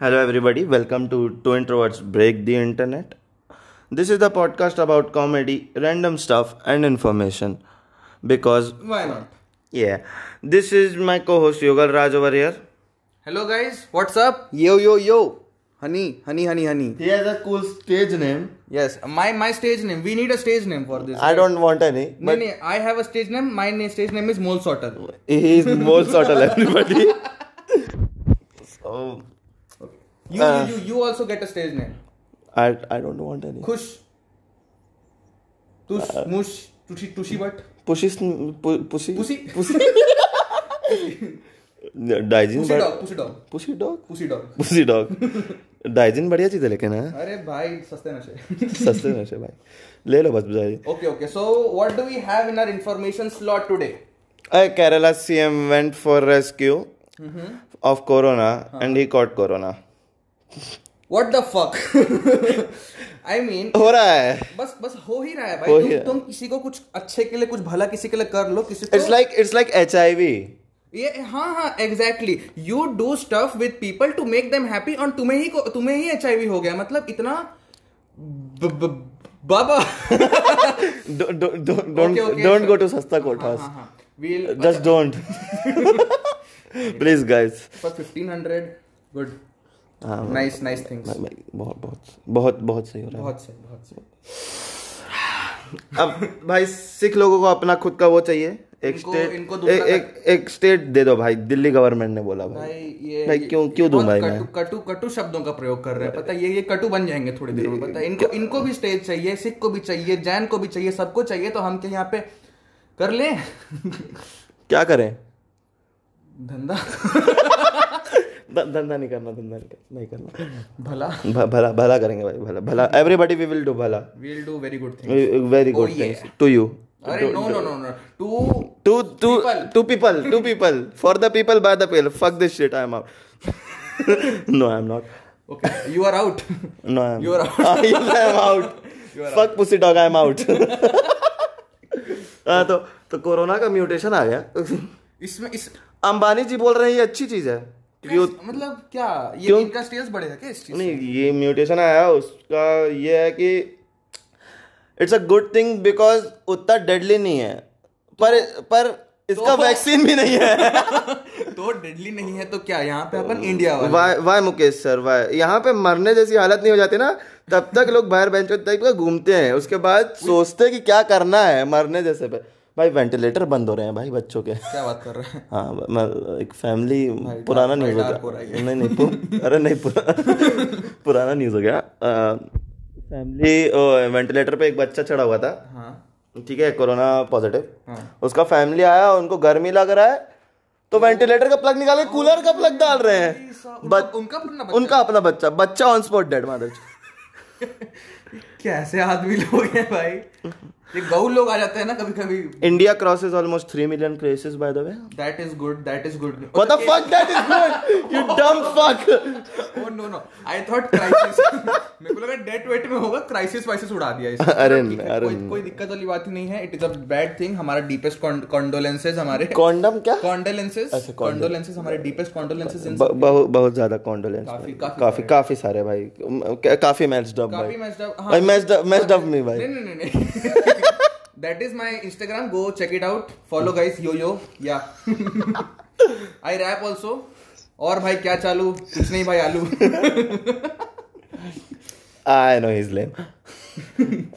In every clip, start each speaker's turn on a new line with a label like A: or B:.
A: Hello, everybody. Welcome to Two Introverts Break the Internet. This is the podcast about comedy, random stuff, and information. Because,
B: Why not?
A: yeah, this is my co host Yogal Raj over here.
B: Hello guys, what's up?
C: Yo, yo, yo. Honey, honey, honey, honey.
A: He has a cool stage name.
B: Yes, my my stage name. We need a stage name for this.
A: I don't want any.
B: No,
A: But
B: no, I have a stage name. My na- stage name is Mole Sorter.
A: he is more subtle, everybody.
B: You,
A: Uh.
B: you, you, you also get a stage name.
A: I, I don't want any.
B: Khush. Tush, mush, tushi, tushi butt.
A: Pushy, pu- pussy?
B: Pussy.
A: Pussy.
B: Dog. Pussy dog?
A: Pussy dog. Pussy dog डाइजिन बढ़िया चीज़ है लेकिन हाँ
B: अरे भाई सस्ते नशे.
A: सस्ते नशे भाई ले लो बस बजाई
B: Okay, okay. So what do we have in our information slot today?
A: Uh, Kerala CM went for rescue of Corona and he caught Corona.
B: What the fuck? I mean,
A: हो रहा है।
B: बस बस हो ही रहा है भाई। तुम, तुम किसी को कुछ अच्छे के लिए कुछ भला किसी के लिए कर लो किसी
A: it's like it's like H I V
B: ये हाँ हाँ exactly you do stuff with people to make them happy और तुम्हें ही तुम्हें ही एच हो गया। मतलब इतना ब- ब- बाबा।
A: डोंट गो टू सस्ता
B: हाँ
A: just don't please guys
B: for 1500 good nice nice things
A: बहुत बहुत बहुत बहुत सही हो रहा है।
B: बहुत सही बहुत सही।
A: अब भाई सिख लोगों को अपना खुद का वो चाहिए। एक स्टेट
B: इनको
A: एक एक एक स्टेट दे दो भाई। दिल्ली गवर्नमेंट ने बोला भाई।
B: भाई ये
A: भाई क्यों क्यों दूँ भाई
B: कटु,
A: मैं?
B: कटु कटु शब्दों का प्रयोग कर रहे हैं। पता ये ये कटु बन जाएँगे थोड़ी देर में पता इनको इनको भी स्टेज चाहिए सिख को भी चाहिए जैन को भी चाहिए सबको चाहिए तो हम क्या यहाँ पे कर ले?
A: क्या करें?
B: धंधा?
A: धंधा नहीं करना धंधा नहीं करना नहीं करना।
B: भला?
A: भ- भला भला करेंगे भाई भला भला। एवरीबॉडी वी विल डू भला।
B: We'll do very good things.
A: Very
B: Oh,
A: good things to you
B: अरे no no no no to
A: to to to people to people for the people by the people fuck this shit I am out no I am not
B: okay you are out
A: no I am
B: You are out.
A: I am out fuck pussy dog I am out तो तो corona का mutation आ गया।
B: इसमें इस
A: अंबानी जी बोल रहे हैं ये अच्छी चीज़ है। क्योंकि
B: मतलब क्या ये
A: क्यों?
B: इनका स्टेज बढ़ेगा क्या इस चीज़
A: नहीं ये म्यूटेशन आया उसका ये है कि it's a good thing because उतना डेडली नहीं है। पर पर इसका वैक्सीन भी नहीं है।
B: तो डेडली नहीं है तो क्या यहाँ पे अपन India
A: why why Mukesh sir why यहाँ पे मरने जैसी हालत नहीं हो जाती ना तब तक लोग बाहर बेंच टाइप का घूमते हैं। उसके बाद सोचते हैं कि क्या करना है मरने जैसे पे। भाई वेंटिलेटर बंद हो रहे हैं भाई बच्चों के।
B: क्या बात कर रहे हैं?
A: हाँ मैं एक फैमिली पुराना न्यूज़ हो गया। नहीं नहीं अरे नहीं पुरा, पुराना न्यूज़ हो गया। फैमिली वेंटिलेटर पे एक बच्चा चढ़ा हुआ था।
B: हाँ।
A: ठीक है कोरोना पॉजिटिव
B: हाँ।
A: उसका फैमिली आया उनको गर्मी लग रहा है तो वेंटिलेटर का प्लग निकाल के कूलर का प्लग डाल रहे हैं।
B: उनका उनका अपना बच्चा-
A: उनका अपना बच्चा। बच्चा ऑन स्पॉट डेड मादर
B: कैसे आदमी लोग हैं भाई? ये गऊ लोग आ जाते हैं ना कभी कभी
A: India crosses almost three million by the way
B: that is good that is good
A: the fuck? That is good. You dumb fuck.
B: Oh no no I thought crisis मेरे को लगा डेट वेट में होगा क्राइसिस वाइसिस उड़ा दिया इसने।
A: अरे अरे।
B: कोई कोई दिक्कत वाली बात ही नहीं है। It is a bad thing हमारा डीपेस्ट हमारे।
A: कॉन्डम क्या? अच्छा,
B: हमारे डीपेस्ट कॉन्डोलेंसेस
A: बहुत बहुत ज़्यादा
B: काफी- काफ़ी
A: काफ़ी काफ़ी सारे भाई। काफ़ी मैच्ड अप
B: काफ़ी
A: भाई।
B: मैच्ड अप
A: भाई matched up matched up me भाई।
B: नहीं नहीं नहीं। That is my Instagram go check it out follow guys yo yo yeah I rap also और भाई क्या चालू कुछ नहीं भाई आलू
A: आई नो हिज लेम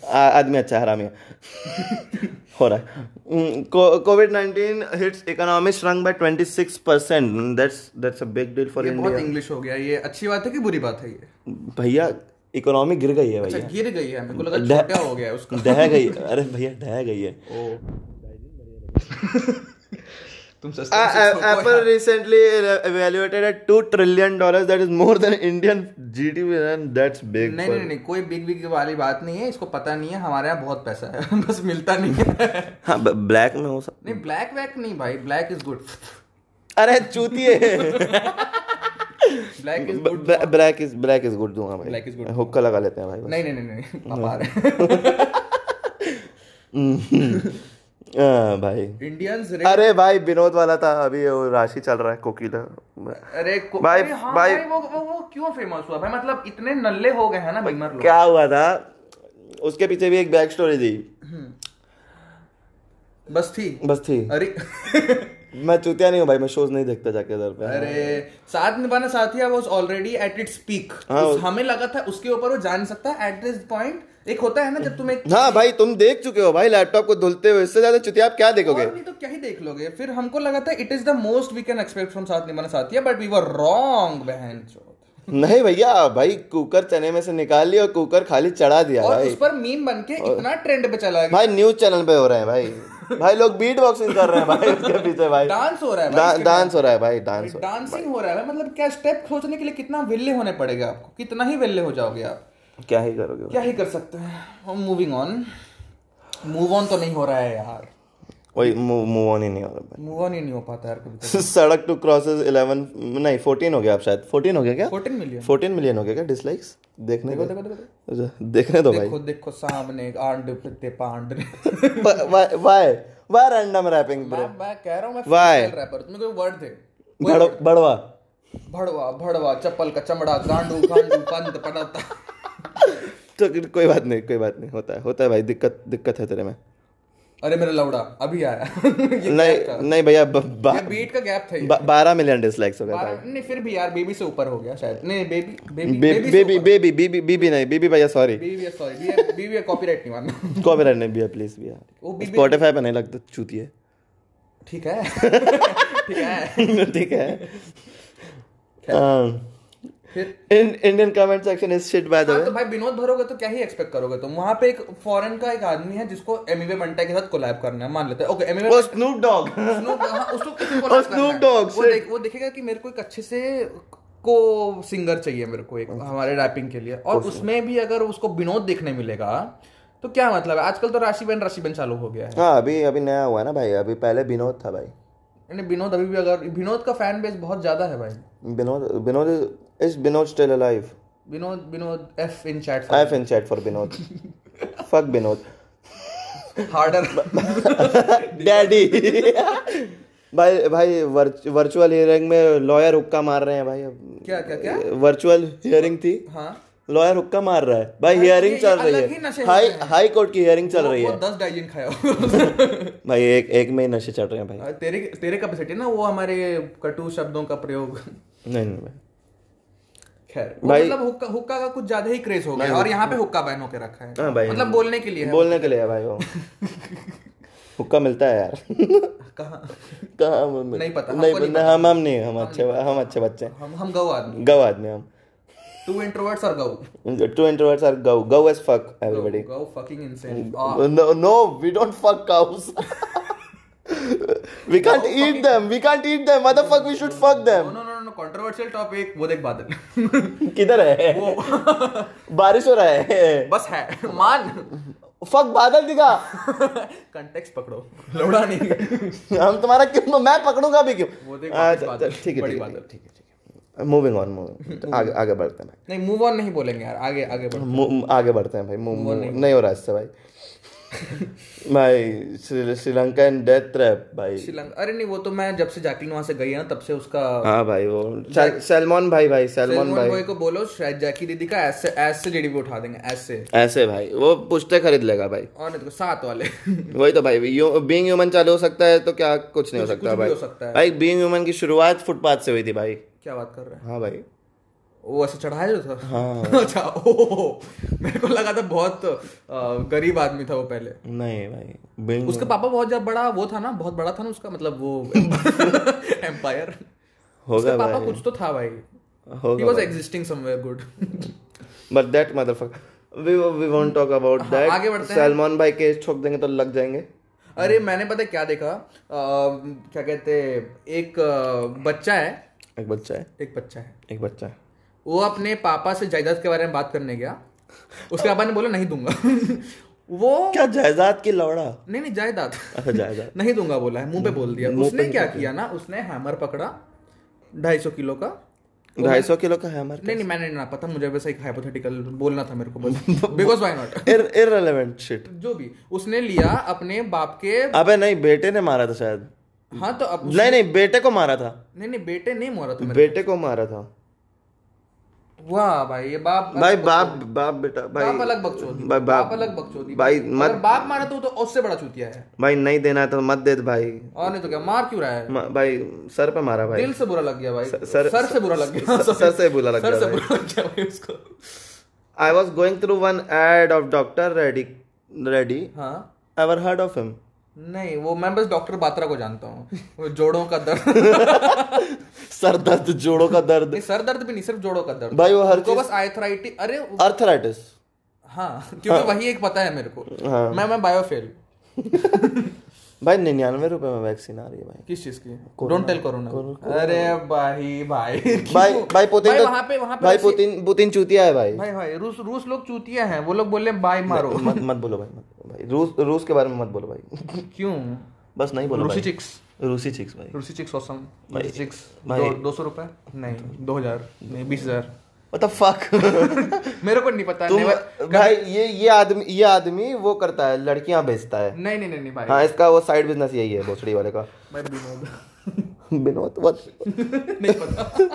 A: आदमी अच्छा हरामी है। रहा है। Covid 19 hits economy shrunk by 26 percent that's that's a big deal for
B: ये बहुत
A: इंडिया
B: इंग्लिश हो गया। ये अच्छी बात है कि बुरी बात है ये?
A: भैया इकोनॉमी गिर गई है
B: अच्छा
A: भैया।
B: गिर गई है मेरे को लगा
A: ढह-
B: छोटा हो गया उसका।
A: ढह गई अरे भैया ढह गई है।
B: ओ। तुम सस्ते में six
A: Apple recently evaluated at two trillion dollars. That is more than Indian GDP, and that's big.
B: नहीं नहीं नहीं कोई बिग बिग वाली बात नहीं है इसको पता नहीं है हमारे यहाँ बहुत पैसा है बस मिलता नहीं है।
A: हाँ ब्लैक में हो सकता
B: नहीं ब्लैक वैक नहीं भाई ब्लैक इज़ गुड
A: अरे चूतिए।
B: Black is good
A: black is black is good दूँगा भाई
B: Black is good.
A: हुक्का लगा लेते हैं भाई
B: नहीं नहीं नहीं नहीं आ रहे हैं
A: भाई।
B: इंडियंस
A: अरे भाई विनोद वाला था अभी वो राशि चल रहा है कोकिला।
B: अरे को-
A: भाई-
B: अरे हाँ
A: भाई-
B: भाई वो, वो वो क्यों फ़ेमस हुआ? भाई मतलब इतने नल्ले हो गए हैं ना बीमर लोग।
A: क्या हुआ था? उसके पीछे भी एक बैक स्टोरी थी
B: बस थी।
A: बस थी।
B: अरे
A: मैं चुतिया नहीं हूँ भाई मैं शोज़ नहीं देखता जाके इधर पे।
B: अरे Saath Nibhana Saathiya was already at its peak
A: हाँ,
B: हमें लगा था उसके ऊपर वो जा नहीं सकता। एट दिस पॉइंट एक होता है ना जब तुम एक
A: हाँ भाई तुम देख चुके हो भाई लैपटॉप को धुलते हुए। इससे ज़्यादा चुतिया आप क्या देखोगे?
B: और नहीं तो क्या ही देख लोगे? फिर हमको लगा था it is the most we can expect from Saath Nibhana Saathiya but we were wrong बहन चोद।
A: नहीं भैया भाई कुकर चने में से निकाल लिया और कुकर खाली चढ़ा दिया
B: और
A: भाई।
B: उस पर मीम बन के इतना ट्रेंड पे चला गया।
A: भाई न्यूज़ चैनल पे हो रहे हैं भाई। भाई लोग बीट बॉक्सिंग कर रहे हैं भाई इसके पीछे भाई।
B: डांस हो रहा है भाई
A: डांस हो रहा है भाई डांस
B: डांसिंग हो रहा है भाई मतलब क्या स्टेप सोचने के लिए कितना विल्ले होने पड़ेगा आपको? कितना ही विल्ले हो जाओगे आप।
A: क्या ही करोगे
B: क्या ही कर सकते हैं? मूविंग ऑन मूव ऑन तो नहीं हो रहा है यार।
A: वही मूव ऑन ही नहीं हो रहा
B: मूव ऑन ही नहीं हो पाता यार कभी
A: सड़क टू क्रॉसेस 11 नहीं 14 हो गया अब शायद। 14 हो गया क्या?
B: 14 मिलियन
A: 14 मिलियन हो गया क्या डिसलाइक्स देखने
B: देखो देखो देखो
A: अच्छा, देखने दो भाई।
B: देखो देखो सामने एक आंड पिते पांड।
A: Why why random rapping bro
B: मैं कह रहा हूँ मैं
A: Why?
B: रैपर तुम्हें कोई वर्ड थे
A: बड़वा
B: भड़वा भड़वा। चप्पल का चमड़ा गांडू गांडू पंत पड़ता
A: तो कोई बात नहीं कोई बात नहीं होता है होता है भाई दिक्कत दिक्कत है तेरे में।
B: अरे मेरा लौड़ा अभी आया।
A: नहीं नहीं भैया
B: बीट का गैप था
A: बारह मिलियन डिसलाइक्स हो गया
B: बारह- नहीं फिर भी यार बेबी से ऊपर हो गया शायद। नहीं baby baby
A: baby baby baby baby नहीं बीबी भैया sorry
B: baby sorry baby copyright नहीं मानना।
A: कॉपीराइट नहीं भैया प्लीज़ भैया। स्पॉटिफाई पे नहीं लगता चूती है।
B: ठीक है। ठीक है।
A: ठीक है।
B: फिर
A: Indian comment section is shit by the way
B: तो भाई विनोद भरोगे तो क्या ही एक्सपेक्ट करोगे तुम? वहाँ पे एक फॉरेन का एक आदमी है जिसको एमिवे मंटा के साथ कोलैब करना है मान लेते हैं। ओके एमिवे
A: वो स्नूप डॉग
B: उसको वो देख वो देखेगा कि मेरे को एक अच्छे से को सिंगर चाहिए मेरे को एक हमारे रैपिंग के लिए। और उसमें भी अगर उसको विनोद देखने मिलेगा तो क्या मतलब है? आजकल तो राशि बहन राशि बहन चालू हो गया है।
A: हाँ अभी अभी नया हुआ है ना भाई। अभी पहले विनोद था भाई।
B: यानी विनोद अभी भी अगर विनोद का फ़ैन बेस बहुत ज़्यादा है भाई।
A: Vinod Vinod is Vinod still alive
B: Vinod Vinod F in chat
A: I have in chat for Vinod. Fuck Vinod.
B: Harder
A: daddy भाई भाई वर्चुअल हियरिंग में लॉयर हुक्का मार रहे हैं भाई।
B: क्या क्या क्या?
A: वर्चुअल हियरिंग थी।
B: हाँ।
A: लॉयर हुक्का मार रहा है। भाई हियरिंग चल रही
B: है।
A: हाई हाई कोर्ट की हियरिंग चल रही है।
B: दस डाइजिन खाया।
A: भाई एक एक में ही नशे चल रहे हैं भाई।
B: तेरे तेरे कैपेसिटी ना वो हमारे कटु शब्दों का प्रयोग।
A: नहीं नहीं भाई।
B: खैर मतलब हुक्का हुक्का का कुछ ज़्यादा ही क्रेज हो गया और यहाँ पे हुक्का बैन होके रखा है।
A: हाँ भाई
B: मतलब बोलने के लिए है।
A: बोलने के लिए है भाई वो। हुक्का मिलता है यार।
B: कहाँ?
A: कहाँ
B: नहीं पता,
A: नहीं, हम हम नहीं हम अच्छे हम अच्छे बच्चे
B: हम हम गौ आदमी।
A: गौ आदमी हम।
B: टू इंट्रोवर्ट्स और go
A: to introverts are go go as fuck everybody.
B: Go fucking insane
A: no no we don't fuck cows. We can't eat them. We can't eat them. Motherfuck we should fuck them.
B: No no no controversial topic वो देख बादल
A: किधर है? बारिश हो रहा है।
B: बस है। मान।
A: फक बादल दिखा।
B: कंटेक्स्ट पकड़ो। लौड़ा नहीं।
A: हम तुम्हारा क्यों मैं पकड़ूँगा भी क्यों?
B: वो देख
A: अच्छा,
B: बादल,
A: ठीक है
B: बड़ी
A: ठीक है
B: बादल।
A: ठीक है ठीक है। मूविंग ऑन मूविंग आगे आगे बढ़ते हैं भाई।
B: नहीं मूव ऑन नहीं बोलेंगे यार आगे आगे बढ़ो
A: भाई Move- आगे बढ़ते हैं भाई। Move- move- नहीं हो रहा इससे भाई। भाई Sri- Sri Lanka and death trap भाई।
B: श्रीलंका अरे नहीं वो तो मैं जब से जैकलिन वहाँ से गई है ना तब से उसका
A: हाँ भाई वो सैल- सैलमॉन भाई भाई सलमान भाई।
B: बॉय को बोलो शायद जैकी दीदी का ऐसे ऐसे जेडी भी उठा देंगे ऐसे।
A: ऐसे भाई वो पुश्ते खरीद लेगा भाई।
B: और नहीं तो सात वाले।
A: वही तो भाई बीइंग ह्यूमन चालू हो सकता है तो क्या कुछ नहीं हो सकता भाई।
B: है।
A: भाई बीइंग ह्यूमन की शुरुआत फुटपाथ से हुई थी भाई।
B: क्या बात कर रहे हैं?
A: हाँ भाई।
B: वो ऐसे चढ़ाया जो था?
A: हाँ।
B: अच्छा ओ मेरे को लगा था बहुत गरीब आदमी था वो पहले।
A: नहीं भाई
B: उसका पापा बहुत ज़्यादा बड़ा वो था ना बहुत बड़ा था ना उसका मतलब वो एम्पायर
A: होगा
B: उसका पापा कुछ तो था भाई। ही
A: होगा
B: was existing somewhere good
A: but that motherfucker we we won't talk about that
B: आगे बढ़ते हैं।
A: सलमान भाई केस ठोक देंगे तो लग जाएँगे।
B: अरे मैंने पता क्या देखा? क्या कहते एक बच्चा है
A: एक बच्चा है?
B: एक बच्चा है।
A: एक बच्चा है।
B: वो अपने पापा से जायदाद के बारे में बात करने गया। उसके पापा ने बोला नहीं दूँगा। वो
A: क्या जायदाद की लौड़ा?
B: नहीं नहीं जायदाद।
A: अच्छा जायदाद।
B: नहीं दूँगा बोला है मुँह पे बोल दिया। उसने क्या किया ना उसने हैमर पकड़ा ढाई सौ किलो का।
A: ढाई सौ किलो का हमारे
B: नहीं नहीं मैंने ना पता मुझे वैसा एक हाइपोथेटिकल बोलना था मेरे को बस। Because why not
A: irrelevant shit
B: जो भी। उसने लिया अपने बाप के
A: अबे नहीं बेटे ने मारा था शायद।
B: हाँ तो अब
A: नहीं नहीं बेटे को मारा था।
B: नहीं नहीं बेटे नहीं मारा था
A: बेटे को मारा था।
B: वाह भाई ये बाप
A: भाई बाप बाप बेटा भाई
B: बाप अलग बकचोदी।
A: भाई बाप
B: अलग बकचोदी।
A: भाई मत
B: बाप मारा तो तो उससे बड़ा चूतिया है।
A: भाई नहीं देना है तो मत दे भाई।
B: और नहीं तो क्या मार क्यों रहा है?
A: भाई सर पे मारा भाई।
B: दिल से बुरा लग गया भाई।
A: सर-
B: सर से बुरा लग गया
A: सर- सर से बुरा लग गया
B: सर
A: से
B: बुरा लग गया भाई उसको।
A: I was going through one ad of doctor ready ready
B: हाँ।
A: एवर हर्ड ऑफ़ हिम
B: नहीं वो मैं बस डॉक्टर बात्रा को जानता हूँ। जोड़ों का दर्द।
A: सर दर्द जोड़ों का दर्द।
B: नहीं सर दर्द भी नहीं सिर्फ़ जोड़ों का दर्द।
A: भाई वो हर
B: को बस आर्थराइटिस अरे
A: अर्थराइटिस
B: हाँ क्योंकि वही एक पता है मेरे को।
A: हाँ।
B: मैं मैं बायोफेल
A: भाई निन्यानवे रुपए में वैक्सीन आ रही है भाई।
B: किस चीज़ की? Don't tell corona. अरे भाई भाई
A: भाई भाई पुतिन
B: भाई
A: तो
B: वहाँ पे वहाँ पे
A: भाई पुतिन पुतिन चूतिया है भाई।
B: भाई भाई रूस रूस लोग चूतिया हैं वो लोग बोले बाय मारो।
A: मत मत बोलो भाई मत भाई। रूस रूस के बारे में मत बोलो भाई।
B: क्यों?
A: बस नहीं बोलो
B: रूसी चिक्स
A: रूसी चिक्स भाई।
B: रूसी चिक्स औसम रूसी चिक्स
A: भाई-
B: दो सौ रुपए? नहीं दो हज़ार। नहीं बीस हज़ार।
A: व्हाट द फक
B: मेरे को नहीं पता
A: तुम
B: never-
A: भाई ये ये आदमी ये आदमी वो करता है लड़कियाँ बेचता है।
B: नहीं नहीं नहीं नहीं भाई।
A: हाँ इसका वो साइड बिज़नेस यही है भोसड़ी वाले का।
B: भाई विनोद।
A: विनोद what?
B: नहीं पता।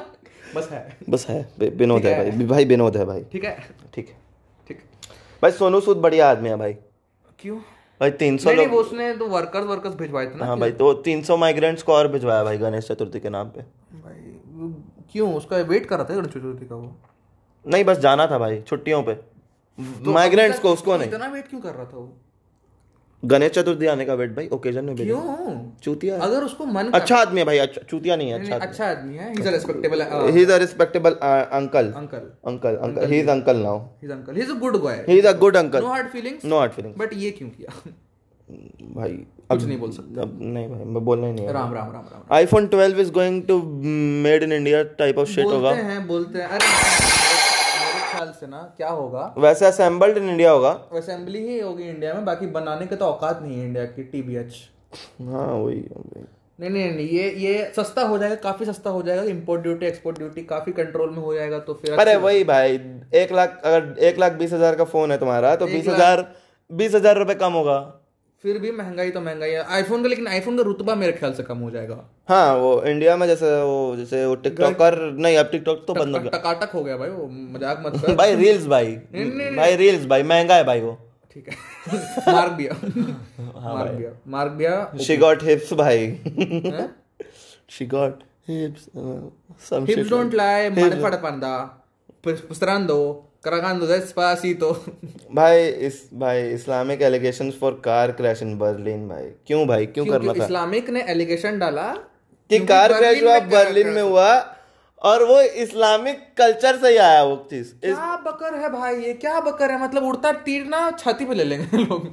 B: बस है।
A: बस है विनोद है भाई भाई विनोद है भाई।
B: ठीक है।
A: ठीक है।
B: ठीक।
A: भाई सोनू सूद बढ़िया आदमी है भाई।
B: क्यों?
A: भाई तीन सौ
B: नहीं नहीं
A: लोग
B: वो उसने तो वर्कर्स वर्कर्स भिजवाए थे ना।
A: हाँ भाई तो तीन सौ माइग्रेंट्स को और भिजवाया भाई गणेश चतुर्थी के नाम पे।
B: भाई क्यों? उसका वेट कर रहा था गणेश चतुर्थी का वो।
A: नहीं बस जाना था भाई छुट्टियों पे। तो माइग्रेंट्स को उसको नहीं।
B: इतना वेट क्यों कर रहा था वो?
A: गणेश चतुर्थी आने का वेट भाई ओकेजन में
B: क्यों?
A: चूतिया।
B: अगर उसको मन
A: अच्छा आदमी है भाई अच्छा चूतिया नहीं है अच्छा
B: अच्छा आदमी है। He is a respectable
A: he is a respectable uncle
B: uncle
A: uncle uncle he is uncle now
B: he is uncle he is a good boy
A: he is a good uncle
B: no hard feelings
A: no hard feeling
B: but ये क्यों किया?
A: भाई
B: कुछ नहीं बोल सकते।
A: अब नहीं भाई मैं बोलना ही नहीं है
B: Ram Ram Ram Ram
A: iPhone 12 is going to made in India type of shit होगा।
B: बोलते हैं बोलते हैं। अरे मेरे ख्याल से ना क्या होगा?
A: वैसे असेंबल्ड इन इंडिया होगा।
B: असेंबली ही होगी इंडिया में बाकी बनाने के तो औकात नहीं है इंडिया की टीबीएच
A: हाँ वही वही।
B: नहीं नहीं नहीं ये ये सस्ता हो जाएगा काफ़ी सस्ता हो जाएगा। इंपोर्ट ड्यूटी एक्सपोर्ट ड्यूटी काफ़ी कंट्रोल में हो जाएगा तो फिर
A: अरे वही भाई एक लाख अगर एक लाख बीस हज़ार का फ़ोन है तुम्हारा तो बीस हज़ार बीस हज़ार रुपए कम होगा।
B: फिर भी महँगाई तो महँगाई है। आईफोन का लेकिन आईफोन का रुतबा मेरे ख्याल से कम हो जाएगा।
A: हाँ वो इंडिया में जैसे वो जैसे वो टिकटॉकर नहीं अब टिकटॉक तो बंद हो
B: टक- टकाटक हो गया भाई वो मज़ाक मत कर।
A: भाई रील्स भाई। भाई रील्स भाई महँगा है भाई वो।
B: ठीक है। मार्क दिया।
A: हाँ
B: मार्क दिया। मार्क दिया
A: शी गॉट हिप्स भाई। She got hips some
B: Hips don't lie, manufactured panda. Pustrando, cargando despacito.
A: भाई इस भाई Islamic allegations for car crash in Berlin भाई। क्यों भाई? क्यों करना
B: क्योंकि
A: था?
B: इस्लामिक ने एलिगेशन डाला
A: कि कार क्रैश हुआ बर्लिन में हुआ। और वो इस्लामिक कल्चर से ही आया वो चीज़।
B: क्या बकर है भाई ये? क्या बकर है? मतलब उड़ता तीर ना छाती पे ले लेंगे लोग।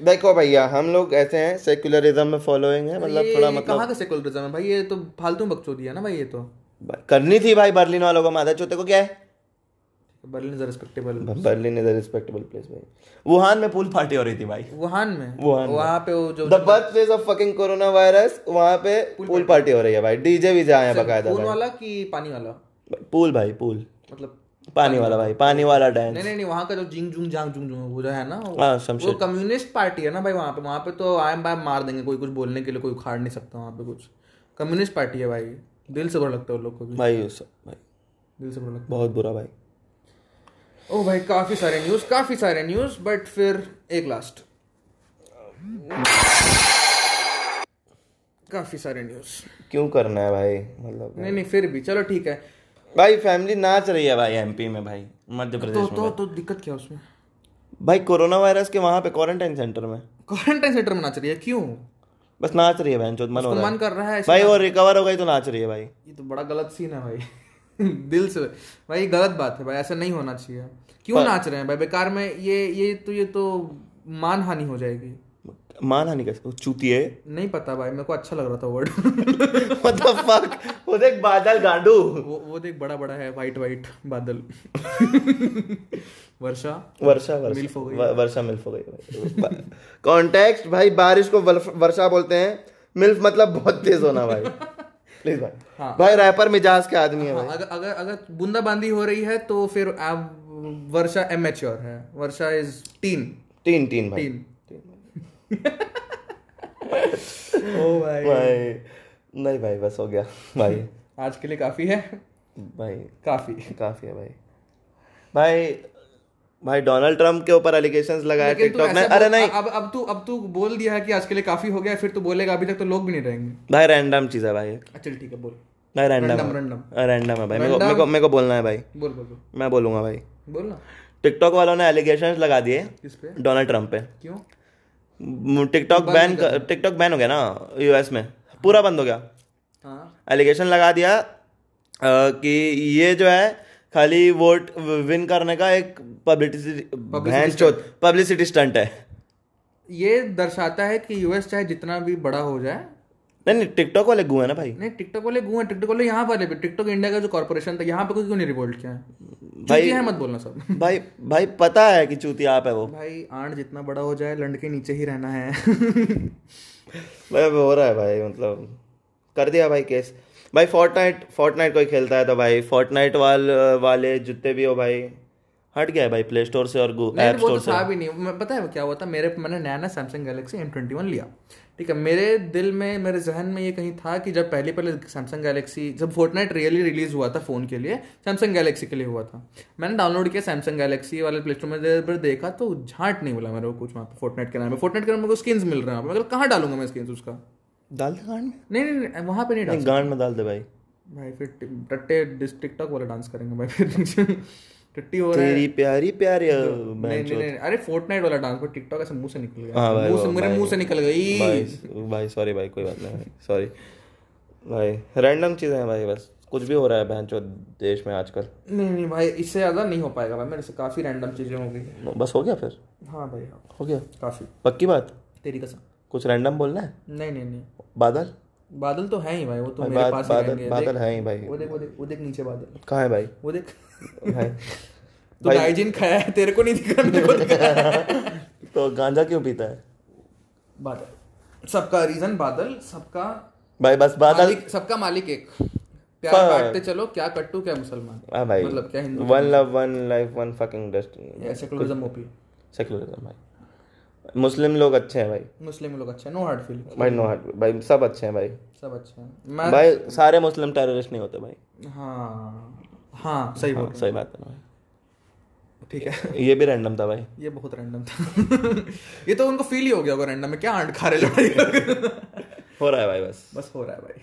A: देखो भैया हम लोग ऐसे हैं सेक्युलरिज्म में फॉलोइंग है मतलब थोड़ा मतलब
B: कहाँ का सेकुलरिज्म है? भाई ये तो फालतू बकचोदी है ना भाई ये तो।
A: करनी थी भाई बर्लिन वालों को मादा चौथे को क्या है?
B: Berlin is respectable
A: Berlin is a respectable place भाई वुहान में पूल पार्टी हो रही थी भाई
B: वुहान में?
A: वुहान।
B: वहाँ पे वो जो
A: the birth place of fucking corona virus वहाँ पे पूल पार्टी हो रही है भाई डीजे भी जाए हैं बकायदा भाई
B: वाला कि पानी वाला?
A: पूल भाई पूल
B: मतलब
A: पानी वाला भाई पानी वाला डांस
B: नहीं नहीं नहीं वहाँ का जो जिंग जुंग जांग जुंग जुंग वो जो है ना वो-
A: हाँ
B: वो कम्युनिस्ट पार्टी है ना भाई वहाँ पे। वहाँ पे तो आयम बाय मार देंगे कोई कुछ बोलने के लिए कोई उखाड़ नहीं सकता वहाँ पे कुछ। कम्युनिस्ट पार्टी है भाई दिल से बुरा लगता है उन लोग को भी।
A: भाई भाई
B: दिल से बुरा लगता
A: बहुत बुरा भाई
B: है ओ भाई काफ़ी सारे न्यूज़ काफ़ी सारे न्यूज़ बट फिर एक लास्ट काफ़ी सारे न्यूज़
A: क्यों करना है भाई? मतलब
B: नहीं नहीं फिर भी चलो ठीक है.
A: भाई फैमिली नाच रही है भाई एमपी में भाई मध्य प्रदेश
B: तो
A: प्रदेश में
B: तो तो दिक्कत क्या उसमें?
A: भाई कोरोना वायरस के वहाँ पे क्वारंटाइन सेंटर में.
B: क्वारंटाइन सेंटर में नाच रही है? क्यों?
A: बस नाच रही है बहन मन हो रहा
B: मन कर रहा है
A: भाई वो रिकवर हो। गई तो नाच रही है भाई.
B: ये तो बड़ा गलत सीन है भाई. दिल से। भाई ये गलत बात है भाई ऐसा नहीं होना चाहिए। क्यों नाच रहे हैं भाई? बेकार में ये ये तो ये तो मान हानि हो जाएगी।
A: मान हानि कैसे चूतिए
B: नहीं पता भाई मेरे को अच्छा लग रहा था वर्ड
A: fuck? वो देख बादल गांडू।
B: वो वो देख बड़ा बड़ा है वाइट वाइट बादल। वर्षा?
A: वर्षा
B: मिल्फ हो
A: वर्षा
B: गई।
A: वर्षा मिल्फ हो गई कॉन्टेक्स्ट भाई बारिश को वर्षा बोलते हैं। मिल्फ मतलब बहुत तेज होना भाई। प्लीज़ भाई।
B: हाँ।
A: भाई रैपर मिजाज के आदमी है
B: हाँ,
A: भाई।
B: अगर अगर अगर बूंदाबांदी हो रही है तो फिर आप वर्षा एमेच्योर है। वर्षा इज़ टीन
A: तीन तीन भाई।
B: टीन ओ भाई
A: भाई नहीं भाई बस हो गया। भाई।
B: आज के लिए काफ़ी है।
A: भाई।
B: काफ़ी।
A: काफ़ी है भाई। भाई भाई डोनाल्ड ट्रंप के ऊपर एलिगेशंस लगाए टिकटॉक ने अरे नहीं।
B: अब अब तू अब तू बोल दिया है कि आज के लिए काफ़ी हो गया फिर तू बोलेगा अभी तक तो लोग भी नहीं रहेंगे।
A: भाई रैंडम चीज़ है भाई।
B: चल ठीक है बोल।
A: भाई रैंडम है।
B: random.
A: रैंडम है भाई। मेरे को मेरे को मेरे को बोलना है भाई।
B: बोल बोल
A: मैं बोलूँगा भाई।
B: बोल ना।
A: टिकटॉक वालों ने एलिगेशंस लगा दिए
B: किस पे?
A: डोनाल्ड ट्रंप पे।
B: क्यों?
A: टिकटॉक बैन टिकटॉक बैन हो गया ना यूएस में। पूरा बंद हो गया।
B: हाँ।
A: एलिगेशन लगा दिया कि ये जो है खाली वोट विन करने का एक पब्लिसिटी पब्लिसिटी स्टंट है।
B: ये दर्शाता है कि यूएस चाहे जितना भी बड़ा हो जाए
A: नहीं नहीं टिकटॉक वाले गुए ना भाई।
B: नहीं टिकटॉक वाले गुए टिकटॉक वाले यहाँ पर टिकटॉक इंडिया का जो कॉर्पोरेशन था यहाँ पे कोई क्यों नहीं रिवोल्ट किया? है
A: भाई-
B: है मत बोलना सब।
A: भाई भाई पता है कि चूती आप है वो।
B: भाई आंट जितना बड़ा हो जाए लंड के नीचे ही रहना है।
A: भाई हो रहा है भाई मतलब कर दिया भाई केस। भाई फोर्टनाइट फोर्टनाइट कोई खेलता है तो भाई फोर्टनाइट वाल वाले जितने भी हो भाई। हट गया है भाई प्ले स्टोर से और ऐप
B: वो तो
A: स्टोर से।
B: भी नहीं। मैं पता है क्या हुआ था? मेरे मैंने नया नया Samsung Galaxy M twenty one लिया। ठीक है मेरे दिल में मेरे जहन में ये कहीं था कि जब पहले पहले सैमसंग गैलेक्सी जब फोर्टनाइट रियली रिलीज़ हुआ था फ़ोन के लिए सैमसंग गैलेक्सी के लिए हुआ था। मैंने डाउनलोड किया सैमसंग गैलेक्सी वाले प्ले स्टोर में पर देखा तो झांट नहीं बोला मेरे को कुछ वहाँ पे फोर्टनाइट के नाम में फोर्टनाइट के नाम में स्किन्स मिल रहे हैं मतलब कहाँ डालूँगा मैं स्किन्स उसका?
A: डाल दे गांड में।
B: नहीं नहीं, नहीं वहाँ पे नहीं डाल
A: नहीं गांड में डाल दे भाई।
B: भाई फिर टट्टे टिकटॉक वाला डांस करेंगे भाई फिर। टट्टी हो रहा है।
A: तेरी प्यारी प्यारी
B: नहीं नहीं नहीं अरे फोर्टनाइट वाला डांस पर टिकटॉक ऐसे मुँह से निकल
A: हाँ
B: गया
A: भाई,
B: मुँह से मेरे मुँह से निकल गई
A: भाई भाई सॉरी भाई कोई बात नहीं सॉरी भाई रैंडम चीज़ें हैं भाई बस कुछ भी हो रहा है बहन देश में आजकल।
B: नहीं नहीं भाई इससे ज़्यादा नहीं हो पाएगा भाई मेरे से काफ़ी रैंडम चीज़ें हो गई
A: बस हो गया फिर?
B: हाँ भाई हाँ।
A: हो गया।
B: काफ़ी।
A: पक्की बात?
B: तेरी कसम।
A: कुछ रैंडम बोलना है?
B: नहीं नहीं नहीं।
A: बादल?
B: बादल तो है ही भाई वो तो
A: भाई,
B: मेरे पास
A: बादल बादल है ही भाई।
B: वो देख वो देख वो देख नीचे बादल।
A: कहाँ है भाई?
B: वो देख।
A: भाई
B: तो डाइजिन खाया है तेरे को नहीं दिख रहा मेरे को है
A: तो गांजा क्यों पीता है?
B: बादल। सबका रीजन बादल सबका
A: भाई बस बादल
B: सबका मालिक एक। प्यार बांटते चलो क्या कट्टू क्या मुसलमान।
A: हाँ भाई।
B: मतलब क्या Hindu
A: one love one life one fucking destiny
B: secularism OP
A: secularism भाई। मुस्लिम लोग अच्छे हैं भाई।
B: मुस्लिम लोग अच्छे हैं। नो हार्ड फील
A: भाई नो हार्ट भाई सब अच्छे हैं भाई।
B: सब अच्छे हैं।
A: भाई सारे मुस्लिम टेररिस्ट नहीं होते भाई।
B: हाँ। हाँ सही बोल
A: सही बात है भाई।
B: ठीक है।
A: ये भी रैंडम था भाई।
B: ये बहुत रैंडम था। ये तो उनको फील ही हो गया होगा रैंडम में। क्या आंट खा रहे लड़ाई
A: हो रहा है भाई बस।
B: बस हो रहा है भाई।